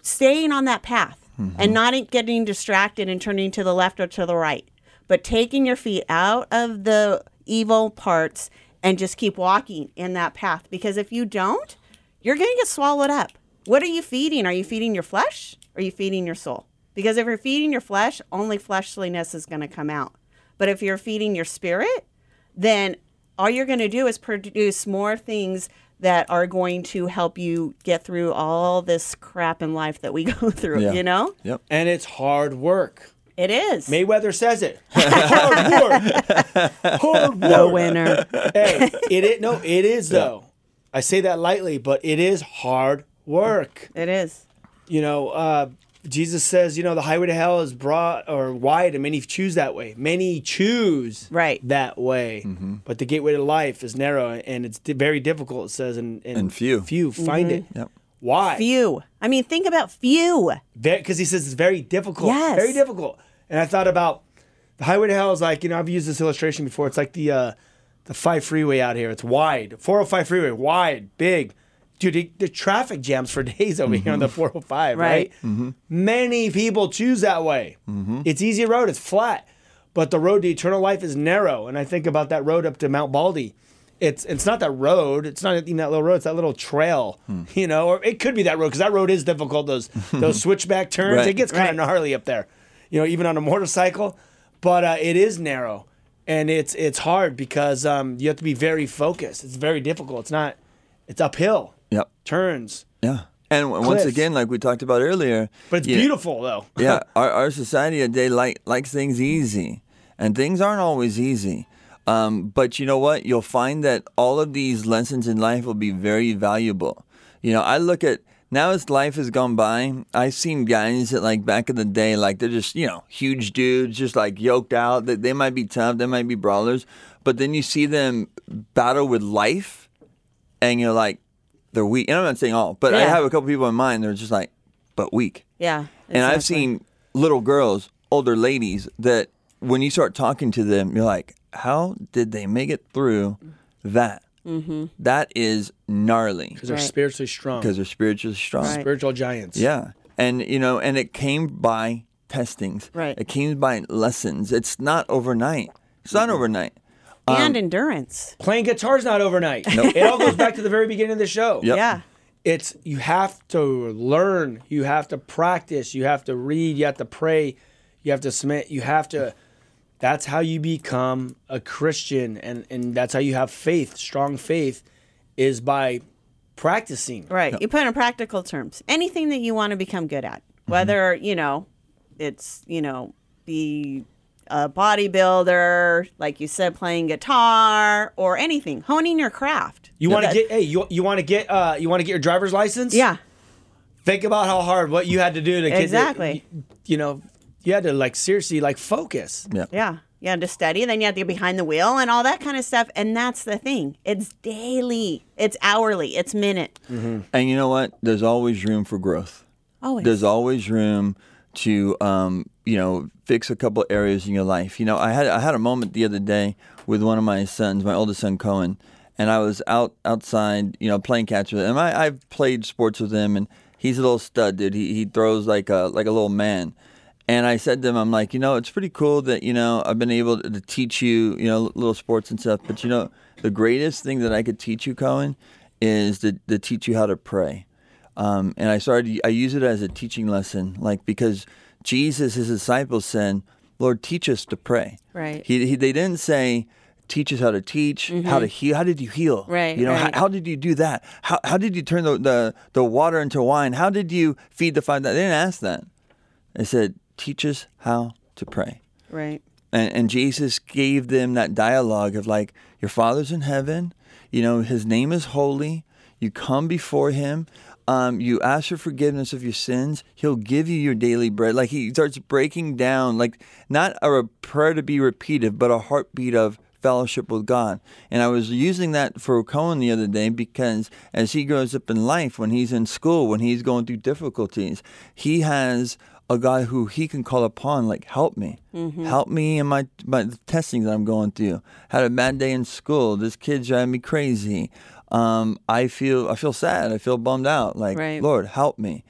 staying on that path and not getting distracted and turning to the left or to the right, but taking your feet out of the evil parts and just keep walking in that path. Because if you don't, you're going to get swallowed up. What are you feeding? Are you feeding your flesh? Or are you feeding your soul? Because if you're feeding your flesh, only fleshliness is going to come out. But if you're feeding your spirit, then all you're going to do is produce more things that are going to help you get through all this crap in life that we go through, Yeah. you know? Yep. And it's hard work. It is. Mayweather says it. hard work. Hard the work. winner. hey, it is no, it is though. I say that lightly, but it is hard work. It is. You know, uh, Jesus says, you know, the highway to hell is broad or wide, and many choose that way. Many choose Right. that way, but the gateway to life is narrow, and it's di- very difficult. It says, and, And few. few find it. Yep. Why? Few. I mean, think about few. because he says it's very difficult. Yes. Very difficult. And I thought about the highway to hell is like, you know, I've used this illustration before. It's like the uh, the five freeway out here. It's wide. 405 freeway, wide, big. Dude, the, the traffic jams for days over here on the mm-hmm. 405, right? Right. Mm-hmm. Many people choose that way. Mm-hmm. It's easy road, it's flat. But the road to eternal life is narrow. And I think about that road up to Mount Baldy. It's it's not that road. It's not even that little road. It's that little trail, you know. Or it could be that road because that road is difficult. Those those switchback turns. Right. It gets kind of Right. gnarly up there, you know, even on a motorcycle. But uh, it is narrow, and it's it's hard because um, you have to be very focused. It's very difficult. It's not. It's uphill Yep. turns, Yeah. And w- once again, like we talked about earlier, but it's you- beautiful though. yeah, our, our society today like likes things easy, and things aren't always easy. Um, but you know what? You'll find that all of these lessons in life will be very valuable. You know, I look at now as life has gone by, I've seen guys that like back in the day, like they're just you know huge dudes, just like yoked out. That they might be tough, they might be brawlers, but then you see them battle with life, and you're like, they're weak. And I'm not saying all, but I have a couple people in mind. They're just like, but weak. Yeah. And I've seen little girls, older ladies, that when you start talking to them, you're like, how did they make it through that? Mm-hmm. That is gnarly because they're Right. spiritually strong. because they're spiritually strong. Right. spiritual giants. Yeah. And you know, and it came by testings. Right. It came by lessons. It's not overnight. It's not mm-hmm. overnight. and um, endurance. Playing guitar's not overnight. It all goes back to the very beginning of the show. Yep. Yeah. It's you have to learn, you have to practice, you have to read, you have to pray, you have to submit, you have to that's how you become a Christian and and that's how you have faith, strong faith is by practicing. Right. You put in practical terms. Anything that you want to become good at, Mm-hmm. whether, you know, it's, you know, be a bodybuilder, like you said, playing guitar or anything, honing your craft. You want to get hey, you you want to get uh you want to get your driver's license? Yeah. Think about how hard what you had to do to get the- Exactly. you, you know, you had to like seriously like focus. Yeah. Yeah. You had to study, then you had to get behind the wheel and all that kind of stuff. And that's the thing. It's daily, it's hourly, it's minute. And you know what? There's always room for growth. Always. There's always room to um, you know, fix a couple areas in your life. You know, I had I had a moment the other day with one of my sons, my oldest son Cohen, and I was out outside, you know, playing catch with him. I, I've played sports with him, and he's a little stud, dude. He he throws like a like a little man. And I said to him, I'm like, you know, it's pretty cool that you know I've been able to teach you, you know, little sports and stuff. But you know, the greatest thing that I could teach you, Cohen, is to, to teach you how to pray. Um, and I started, I use it as a teaching lesson, like because Jesus, his disciples said, Lord, teach us to pray. Right. He, he, they didn't say, teach us how to teach, how to heal. How did you heal? Mm-hmm. Right, You know, right. how, how did you do that? How, how did you turn the, the, the water into wine? How did you feed the five? They didn't ask that. They said, teach us how to pray. right. And, and Jesus gave them that dialogue of like, your Father's in heaven, you know, His name is holy. You come before Him, um, you ask for forgiveness of your sins. He'll give you your daily bread. Like He starts breaking down, like not a prayer to be repeated, but a heartbeat of fellowship with God. And I was using that for Cohen the other day because as he grows up in life, when he's in school, when he's going through difficulties, he has a guy who he can call upon, like, help me. Help me in my, my testing that I'm going through. Had a bad day in school. This kid's driving me crazy. Um, I feel I feel sad. I feel bummed out. Like, Right. Lord, help me.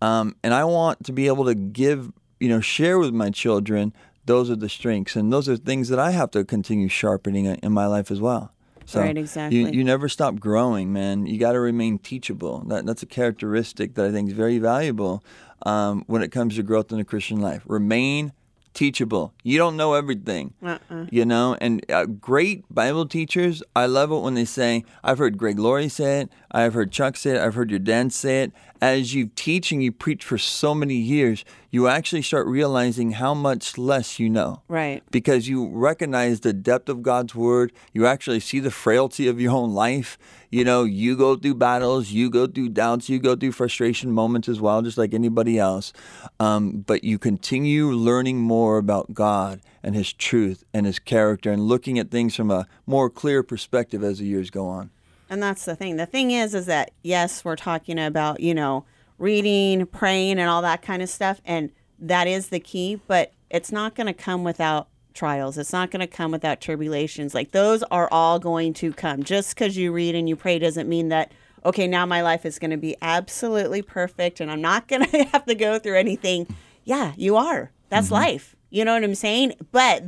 Um, and I want to be able to give, you know, share with my children. Those are the strengths, and those are things that I have to continue sharpening in in my life as well. So Right, You, exactly. you never stop growing, man. You got to remain teachable. That, that's a characteristic that I think is very valuable um, when it comes to growth in the Christian life. Remain teachable. You don't know everything, Uh-uh. you know. And uh, great Bible teachers, I love it when they say, "I've heard Greg Laurie say it. I've heard Chuck say it. I've heard your dad say it." As you teach and you preach for so many years, you actually start realizing how much less you know Right. because you recognize the depth of God's word. You actually see the frailty of your own life. You know, you go through battles, you go through doubts, you go through frustration moments as well, just like anybody else. Um, but you continue learning more about God and His truth and His character and looking at things from a more clear perspective as the years go on. And that's the thing. The thing is, is that yes, we're talking about, you know, reading, praying, and all that kind of stuff. And that is the key, but it's not going to come without trials. It's not going to come without tribulations. Like those are all going to come. Just because you read and you pray doesn't mean that, okay, now my life is going to be absolutely perfect and I'm not going to have to go through anything. Yeah, you are. That's mm-hmm. life. You know what I'm saying? But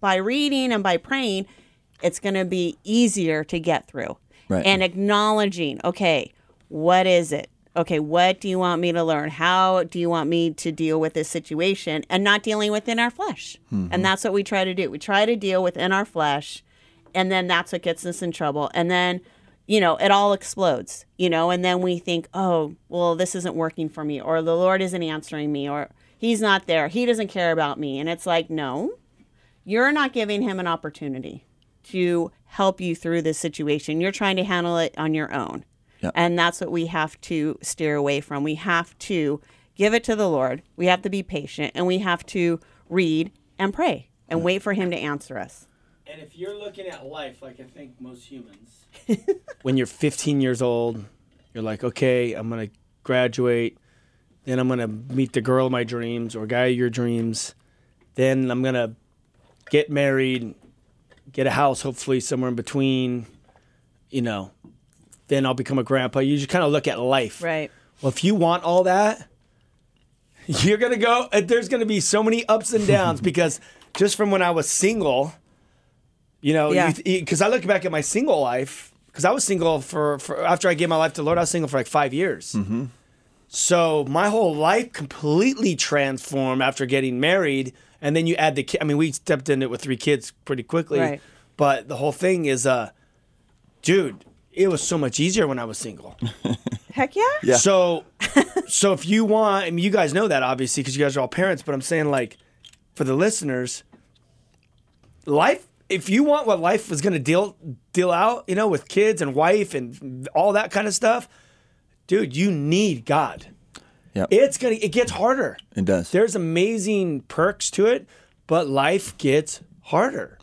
by reading and by praying, it's going to be easier to get through. Right. And acknowledging, okay, what is it? Okay, what do you want me to learn? How do you want me to deal with this situation? And not dealing within our flesh. Mm-hmm. And that's what we try to do. We try to deal within our flesh, and then that's what gets us in trouble. And then, you know, it all explodes, you know, and then we think, oh, well, this isn't working for me, or the Lord isn't answering me, or he's not there. He doesn't care about me. And it's like, no, you're not giving him an opportunity to help you through this situation. You're trying to handle it on your own. Yep. And that's what we have to steer away from. We have to give it to the Lord. We have to be patient and we have to read and pray and wait for him to answer us. And if you're looking at life like I think most humans, when you're 15 years old, you're like, okay, I'm gonna graduate, then I'm gonna meet the girl of my dreams or guy of your dreams, then I'm gonna get married, get a house, hopefully somewhere in between, you know, then I'll become a grandpa. You just kind of look at life. Right. Well, if you want all that, you're gonna go. There's gonna be so many ups and downs because just from when I was single, you know, Yeah. because I look back at my single life, because I was single for, for after I gave my life to the Lord, I was single for like five years. Mm-hmm. So my whole life completely transformed after getting married, and then you add the kid. I mean, we stepped in it with three kids pretty quickly, Right. but the whole thing is, uh, dude, it was so much easier when I was single. Heck yeah. Yeah. So, so if you want, I mean, you guys know that obviously because you guys are all parents. But I'm saying, like, for the listeners, life. If you want what life was going to deal deal out, you know, with kids and wife and all that kind of stuff, dude, you need God. Yep. It's gonna. It gets harder. It does. There's amazing perks to it, but life gets harder.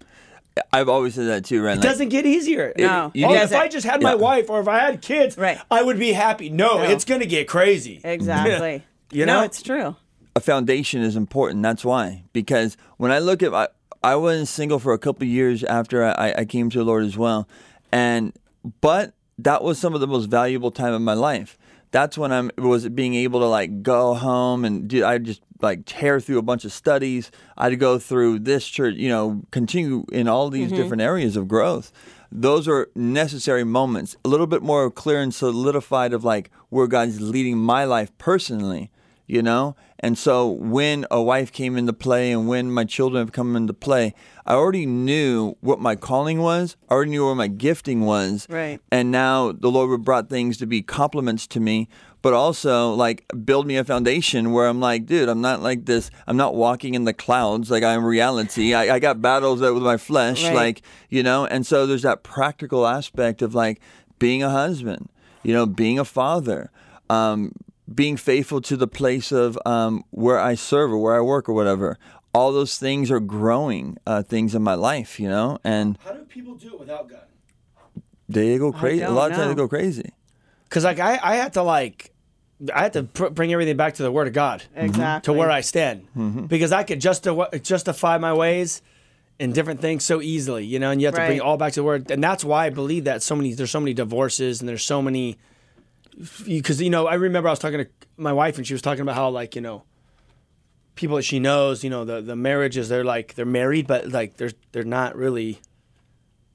I've always said that too, Ren. It doesn't get easier. No, you Oh, need- if I just had my Yeah. wife or if I had kids, Right. I would be happy. No, No. it's gonna get crazy. Exactly. You no, know? it's true. a foundation is important. That's why. Because when I look at, I, I was single for a couple of years after I, I came to the Lord as well, and but that was some of the most valuable time of my life. That's when I'm was being able to like go home and do. I just like tear through a bunch of studies. I'd go through this church, you know, continue in all these mm-hmm. different areas of growth. Those are necessary moments. A little bit more clear and solidified of like where God's leading my life personally you know? And so when a wife came into play and when my children have come into play, I already knew what my calling was. I already knew where my gifting was. Right. And now the Lord brought things to be compliments to me, but also like build me a foundation where I'm like, dude, I'm not like this. I'm not walking in the clouds like I'm reality. I, I got battles with my flesh, Right. like, you know? And so there's that practical aspect of like being a husband, you know, being a father. Um, being faithful to the place of um, where I serve or where I work or whatever. All those things are growing uh, things in my life, you know, and How do people do it without God? they go crazy. A don't lot of times they go crazy. Because like I, I had to like, I had to pr- bring everything back to the Word of God, Exactly. to where I stand, because I could justi- justify my ways and different things so easily, you know. And you have to bring it all back to the Word, and that's why I believe that so many there's so many divorces and there's so many, because you know I remember I was talking to my wife and she was talking about how like you know. People that she knows, you know, the the marriages, they're like they're married, but like they're they're not really,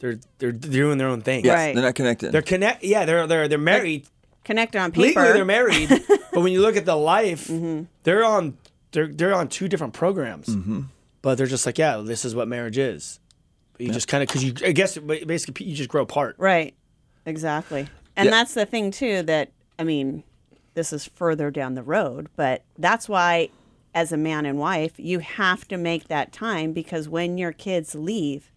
they're they're doing their own thing. Yes, Right. they're not connected. They're connect. Yeah, they're they're they're married. Connected on paper. Legally, they're married, but when you look at the life, Mm-hmm. they're on they're they're on two different programs. Mm-hmm. But they're just like, yeah, this is what marriage is. But you just kind of because you, I guess, basically, you just grow apart. Right. Exactly. And Yeah. that's the thing too that I mean, this is further down the road, but that's why as a man and wife, you have to make that time because when your kids leave,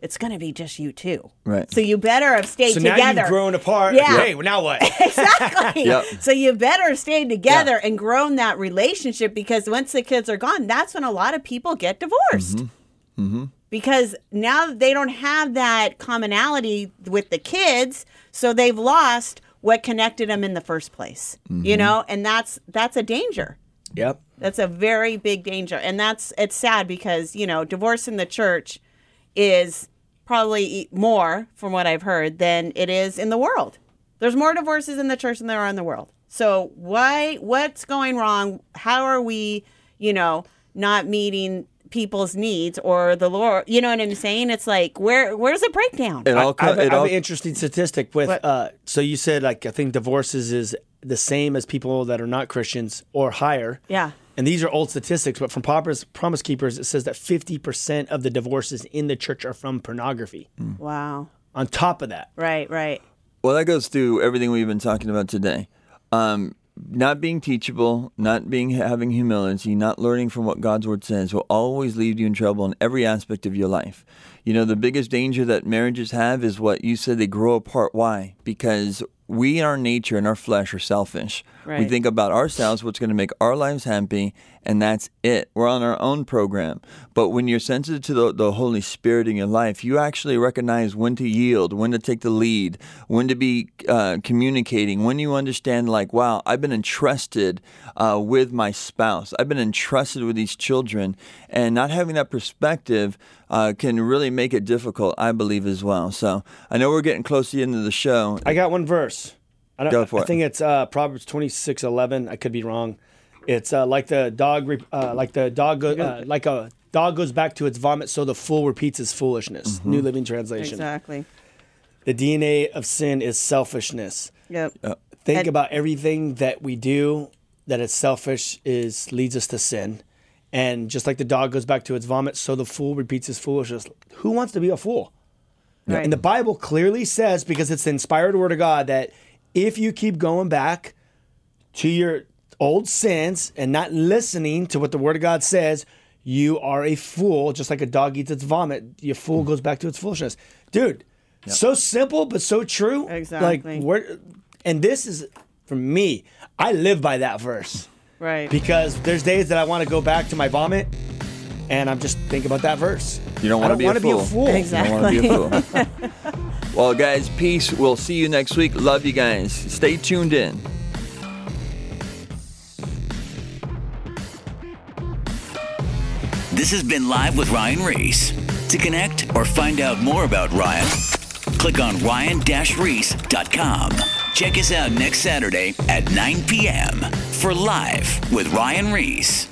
it's going to be just you two. Right. So you better have stayed So now together. you've grown apart. Yeah. Hey, well, now what? exactly. Yep. So you better stay together and grown that relationship because once the kids are gone, that's when a lot of people get divorced. Mm-hmm. Because now they don't have that commonality with the kids, so they've lost what connected them in the first place. You mm-hmm. know, and that's that's a danger. yep. That's a very big danger. And that's it's sad because, you know, divorce in the church is probably more from what I've heard than it is in the world. There's more divorces in the church than there are in the world. So why what's going wrong? How are we, you know, not meeting people's needs or the Lord, you know what I'm saying? It's like where where's the breakdown? it all, I have, co- a- it I have all an interesting statistic with. What? Uh, so you said like I think divorces is the same as people that are not Christians or higher. Yeah. And these are old statistics, but from Promise, Promise Keepers, it says that 50% of the divorces in the church are from pornography. Wow. On top of that, Right, right. Well, that goes through everything we've been talking about today. Um, not being teachable, not being having humility, not learning from what God's word says will always lead you in trouble in every aspect of your life. You know, the biggest danger that marriages have is what you said they grow apart. Why? Because we in our nature and our flesh are selfish. We think about ourselves, what's going to make our lives happy, and that's it. We're on our own program. But when you're sensitive to the, the Holy Spirit in your life, you actually recognize when to yield, when to take the lead, when to be uh, communicating, when you understand, like, wow, I've been entrusted uh, with my spouse, I've been entrusted with these children, and not having that perspective uh, can really make it difficult, I believe, as well. So I know we're getting close to the end of the show. I got one verse. I, don't, Go for I it. think it's uh, Proverbs twenty six eleven. I could be wrong. It's uh, like the dog, uh, like the dog, go- uh, like a dog goes back to its vomit, so the fool repeats his foolishness. Mm-hmm. New Living Translation. Exactly. The DNA of sin is selfishness. Yep. Think And- about everything that we do that is selfish is leads us to sin. And just like the dog goes back to its vomit, so the fool repeats his foolishness. Who wants to be a fool? Right. And the Bible clearly says, because it's the inspired word of God, that if you keep going back to your old sins and not listening to what the word of God says, you are a fool, just like a dog eats its vomit. Your fool goes back to its foolishness. Dude, so simple, but so true. Exactly. Like, where, and this is, for me, I live by that verse Right. because there's days that I want to go back to my vomit and I'm just thinking about that verse. You don't want to be, wanna a fool. be a fool. Exactly. You don't want to be a fool. well, guys, peace. We'll see you next week. Love you guys. Stay tuned in. This has been Live with Ryan Ries. To connect or find out more about Ryan, click on ryan-reese.com. Check us out next Saturday at 9 p.m. for Live with Ryan Ries.